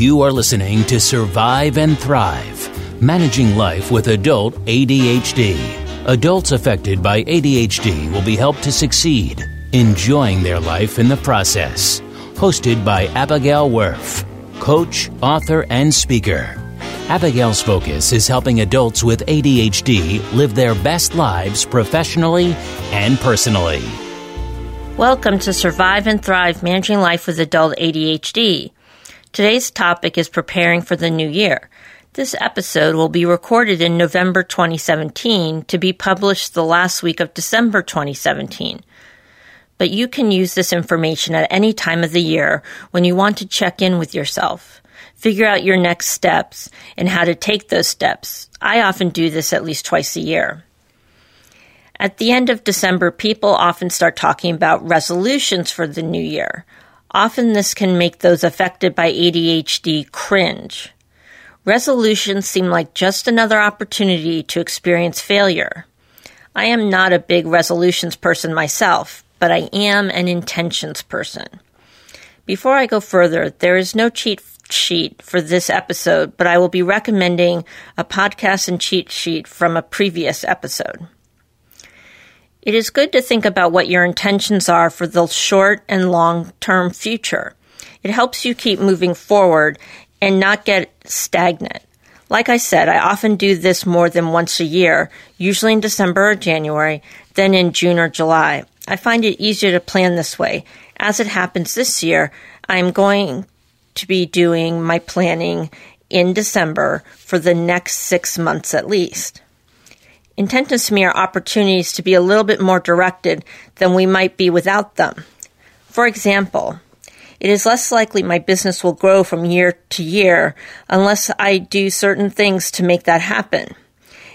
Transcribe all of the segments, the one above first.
You are listening to Survive and Thrive Managing Life with Adult ADHD. Adults affected by ADHD will be helped to succeed, enjoying their life in the process. Hosted by Abigail Wurf, coach, author, and speaker. Abigail's focus is helping adults with ADHD live their best lives professionally and personally. Welcome to Survive and Thrive Managing Life with Adult ADHD. Today's topic is preparing for the new year. This episode will be recorded in November 2017 to be published the last week of December 2017. But you can use this information at any time of the year when you want to check in with yourself, figure out your next steps, and how to take those steps. I often do this at least twice a year. At the end of December, people often start talking about resolutions for the new year. Often this can make those affected by ADHD cringe. Resolutions seem like just another opportunity to experience failure. I am not a big resolutions person myself, but I am an intentions person. Before I go further, there is no cheat sheet for this episode, but I will be recommending a podcast and cheat sheet from a previous episode. It is good to think about what your intentions are for the short and long term future. It helps you keep moving forward and not get stagnant. Like I said, I often do this more than once a year, usually in December or January, then in June or July. I find it easier to plan this way. As it happens this year, I'm going to be doing my planning in December for the next six months at least. Intentions to me are opportunities to be a little bit more directed than we might be without them. For example, it is less likely my business will grow from year to year unless I do certain things to make that happen.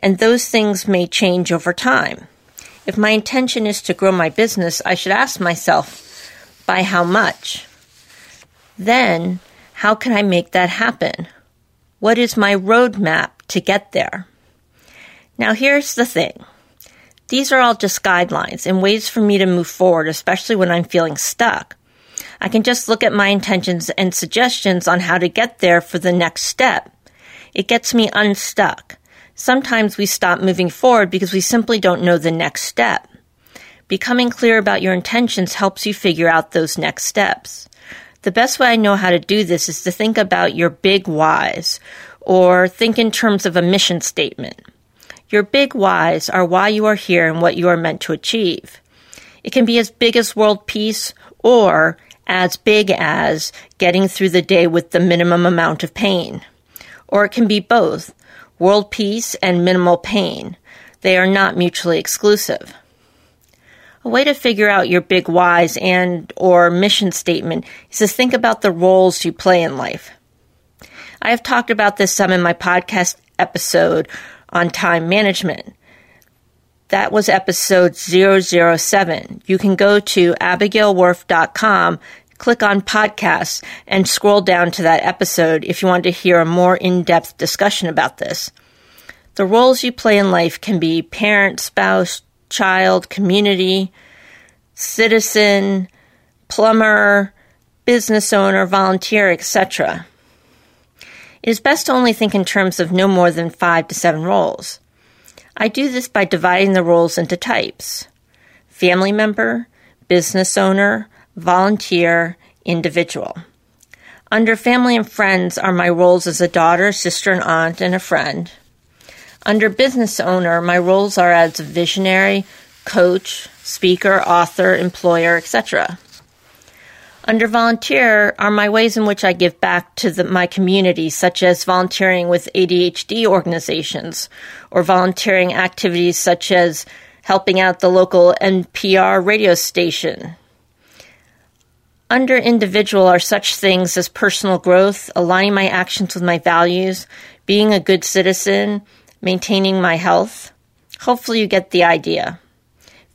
And those things may change over time. If my intention is to grow my business, I should ask myself, by how much? Then, how can I make that happen? What is my roadmap to get there? Now, here's the thing these are all just guidelines and ways for me to move forward, especially when I'm feeling stuck. I can just look at my intentions and suggestions on how to get there for the next step. It gets me unstuck. Sometimes we stop moving forward because we simply don't know the next step. Becoming clear about your intentions helps you figure out those next steps. The best way I know how to do this is to think about your big whys or think in terms of a mission statement. Your big whys are why you are here and what you are meant to achieve. It can be as big as world peace or as big as getting through the day with the minimum amount of pain. Or it can be both world peace and minimal pain. They are not mutually exclusive. A way to figure out your big whys and or mission statement is to think about the roles you play in life. I have talked about this some in my podcast episode on time management. That was episode 007. You can go to abigailwurf.com, click on podcasts, and scroll down to that episode if you want to hear a more in-depth discussion about this. The roles you play in life can be parent, spouse, child, community, citizen, plumber, business owner, volunteer, etc. It is best to only think in terms of no more than five to seven roles. I do this by dividing the roles into types family member, business owner, volunteer, individual. Under family and friends are my roles as a daughter, sister, and aunt, and a friend. Under business owner, my roles are as a visionary, coach, speaker, author, employer, etc. Under volunteer are my ways in which I give back to the, my community, such as volunteering with ADHD organizations or volunteering activities such as helping out the local NPR radio station. Under individual are such things as personal growth, aligning my actions with my values, being a good citizen, maintaining my health. Hopefully, you get the idea.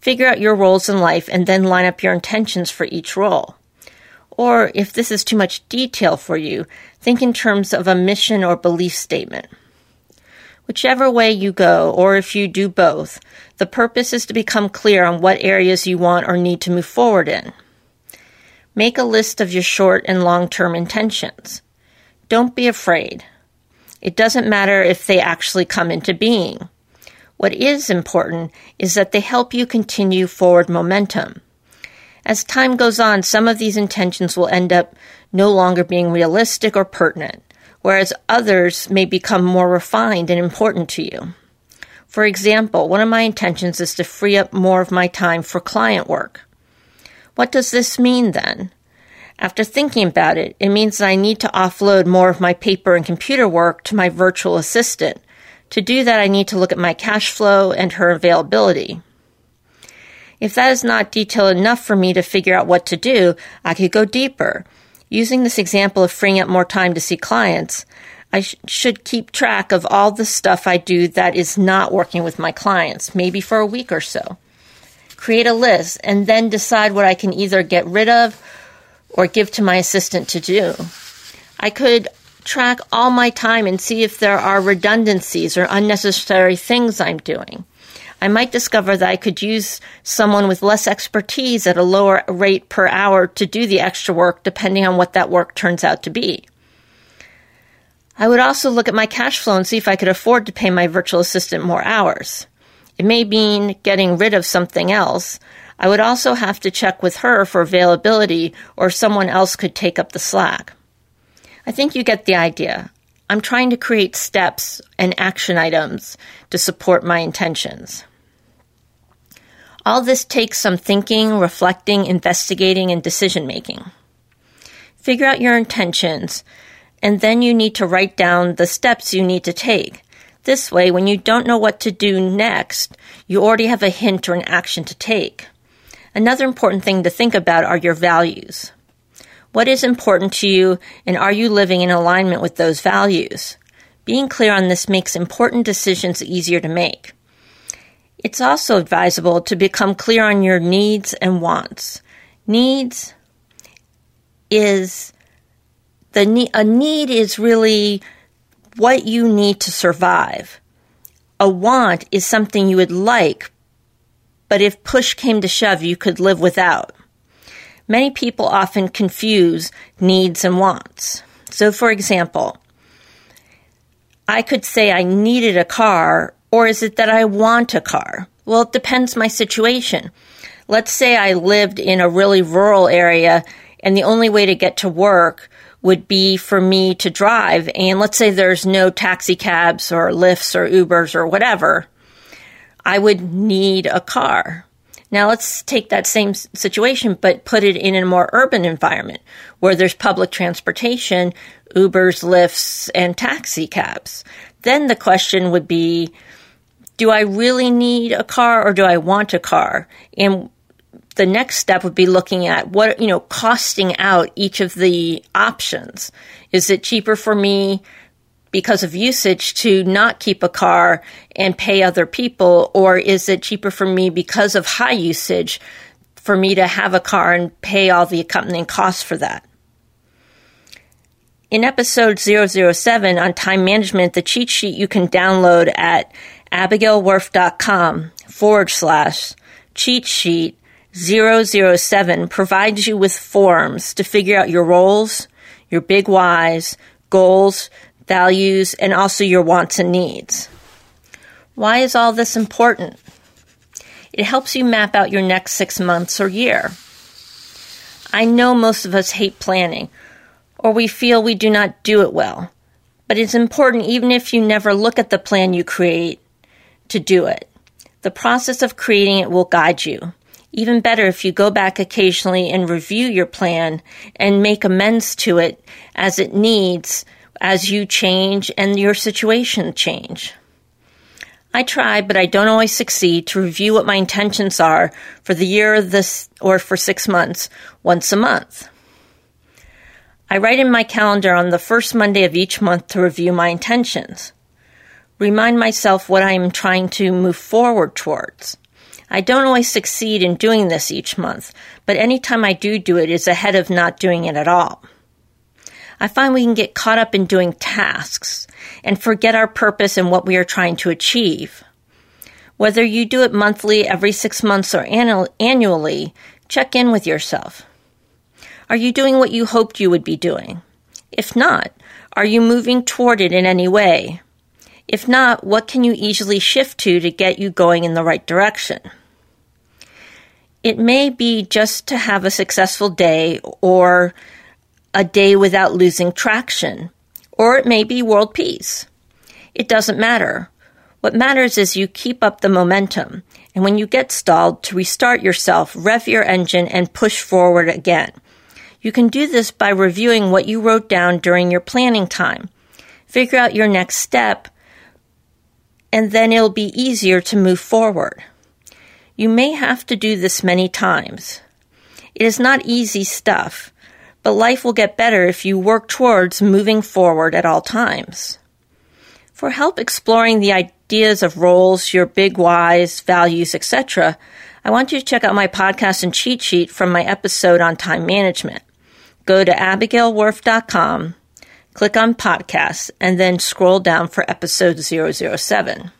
Figure out your roles in life and then line up your intentions for each role. Or if this is too much detail for you, think in terms of a mission or belief statement. Whichever way you go, or if you do both, the purpose is to become clear on what areas you want or need to move forward in. Make a list of your short and long term intentions. Don't be afraid. It doesn't matter if they actually come into being. What is important is that they help you continue forward momentum. As time goes on, some of these intentions will end up no longer being realistic or pertinent, whereas others may become more refined and important to you. For example, one of my intentions is to free up more of my time for client work. What does this mean then? After thinking about it, it means that I need to offload more of my paper and computer work to my virtual assistant. To do that, I need to look at my cash flow and her availability. If that is not detail enough for me to figure out what to do, I could go deeper. Using this example of freeing up more time to see clients, I sh- should keep track of all the stuff I do that is not working with my clients, maybe for a week or so. Create a list and then decide what I can either get rid of or give to my assistant to do. I could track all my time and see if there are redundancies or unnecessary things I'm doing. I might discover that I could use someone with less expertise at a lower rate per hour to do the extra work depending on what that work turns out to be. I would also look at my cash flow and see if I could afford to pay my virtual assistant more hours. It may mean getting rid of something else, I would also have to check with her for availability or someone else could take up the slack. I think you get the idea. I'm trying to create steps and action items to support my intentions. All this takes some thinking, reflecting, investigating, and decision making. Figure out your intentions, and then you need to write down the steps you need to take. This way, when you don't know what to do next, you already have a hint or an action to take. Another important thing to think about are your values. What is important to you, and are you living in alignment with those values? Being clear on this makes important decisions easier to make. It's also advisable to become clear on your needs and wants. Needs is the need, a need is really what you need to survive. A want is something you would like, but if push came to shove, you could live without. Many people often confuse needs and wants. So, for example, I could say I needed a car, or is it that I want a car? Well, it depends my situation. Let's say I lived in a really rural area and the only way to get to work would be for me to drive. And let's say there's no taxi cabs or Lyfts or Ubers or whatever. I would need a car. Now let's take that same situation, but put it in a more urban environment where there's public transportation, Ubers, Lyfts, and taxi cabs. Then the question would be, do I really need a car or do I want a car? And the next step would be looking at what, you know, costing out each of the options. Is it cheaper for me because of usage to not keep a car and pay other people? Or is it cheaper for me because of high usage for me to have a car and pay all the accompanying costs for that? In episode 007 on time management, the cheat sheet you can download at abigailwurf.com forward slash cheat sheet 007 provides you with forms to figure out your roles, your big whys, goals, values, and also your wants and needs. Why is all this important? It helps you map out your next six months or year. I know most of us hate planning, or we feel we do not do it well, but it's important even if you never look at the plan you create to do it. The process of creating it will guide you. Even better if you go back occasionally and review your plan and make amends to it as it needs as you change and your situation change. I try, but I don't always succeed to review what my intentions are for the year this or for six months once a month. I write in my calendar on the first Monday of each month to review my intentions. Remind myself what I am trying to move forward towards. I don't always succeed in doing this each month, but any time I do do it is ahead of not doing it at all. I find we can get caught up in doing tasks and forget our purpose and what we are trying to achieve. Whether you do it monthly, every six months, or annually, check in with yourself. Are you doing what you hoped you would be doing? If not, Are you moving toward it in any way? If not, what can you easily shift to to get you going in the right direction? It may be just to have a successful day or a day without losing traction, or it may be world peace. It doesn't matter. What matters is you keep up the momentum, and when you get stalled, to restart yourself, rev your engine, and push forward again. You can do this by reviewing what you wrote down during your planning time. Figure out your next step, and then it'll be easier to move forward. You may have to do this many times. It is not easy stuff, but life will get better if you work towards moving forward at all times. For help exploring the ideas of roles, your big whys, values, etc., I want you to check out my podcast and cheat sheet from my episode on time management go to abigailwurf.com, click on podcasts, and then scroll down for episode 007.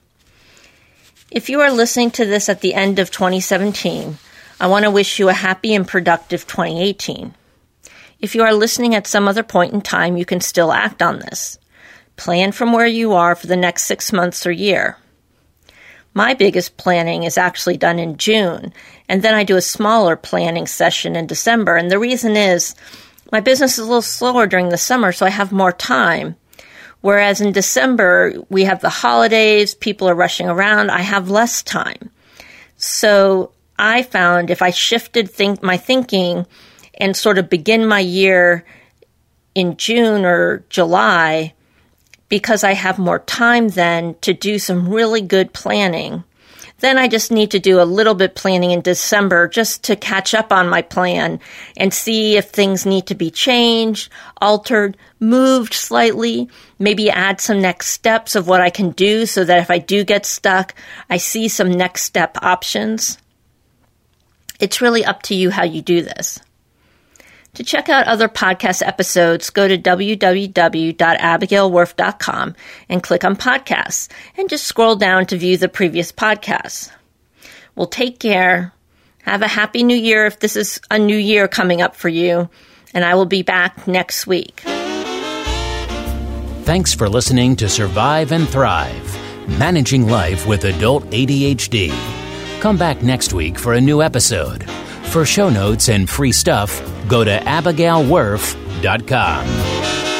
If you are listening to this at the end of 2017, I want to wish you a happy and productive 2018. If you are listening at some other point in time, you can still act on this. Plan from where you are for the next six months or year. My biggest planning is actually done in June, and then I do a smaller planning session in December. And the reason is my business is a little slower during the summer, so I have more time. Whereas in December, we have the holidays, people are rushing around, I have less time. So I found if I shifted think, my thinking and sort of begin my year in June or July, because I have more time then to do some really good planning, then I just need to do a little bit planning in December just to catch up on my plan and see if things need to be changed, altered, moved slightly, maybe add some next steps of what I can do so that if I do get stuck, I see some next step options. It's really up to you how you do this. To check out other podcast episodes, go to www.abigailwurf.com and click on podcasts and just scroll down to view the previous podcasts. Well, take care. Have a happy new year if this is a new year coming up for you, and I will be back next week. Thanks for listening to Survive and Thrive Managing Life with Adult ADHD. Come back next week for a new episode. For show notes and free stuff, go to abigailwurf.com.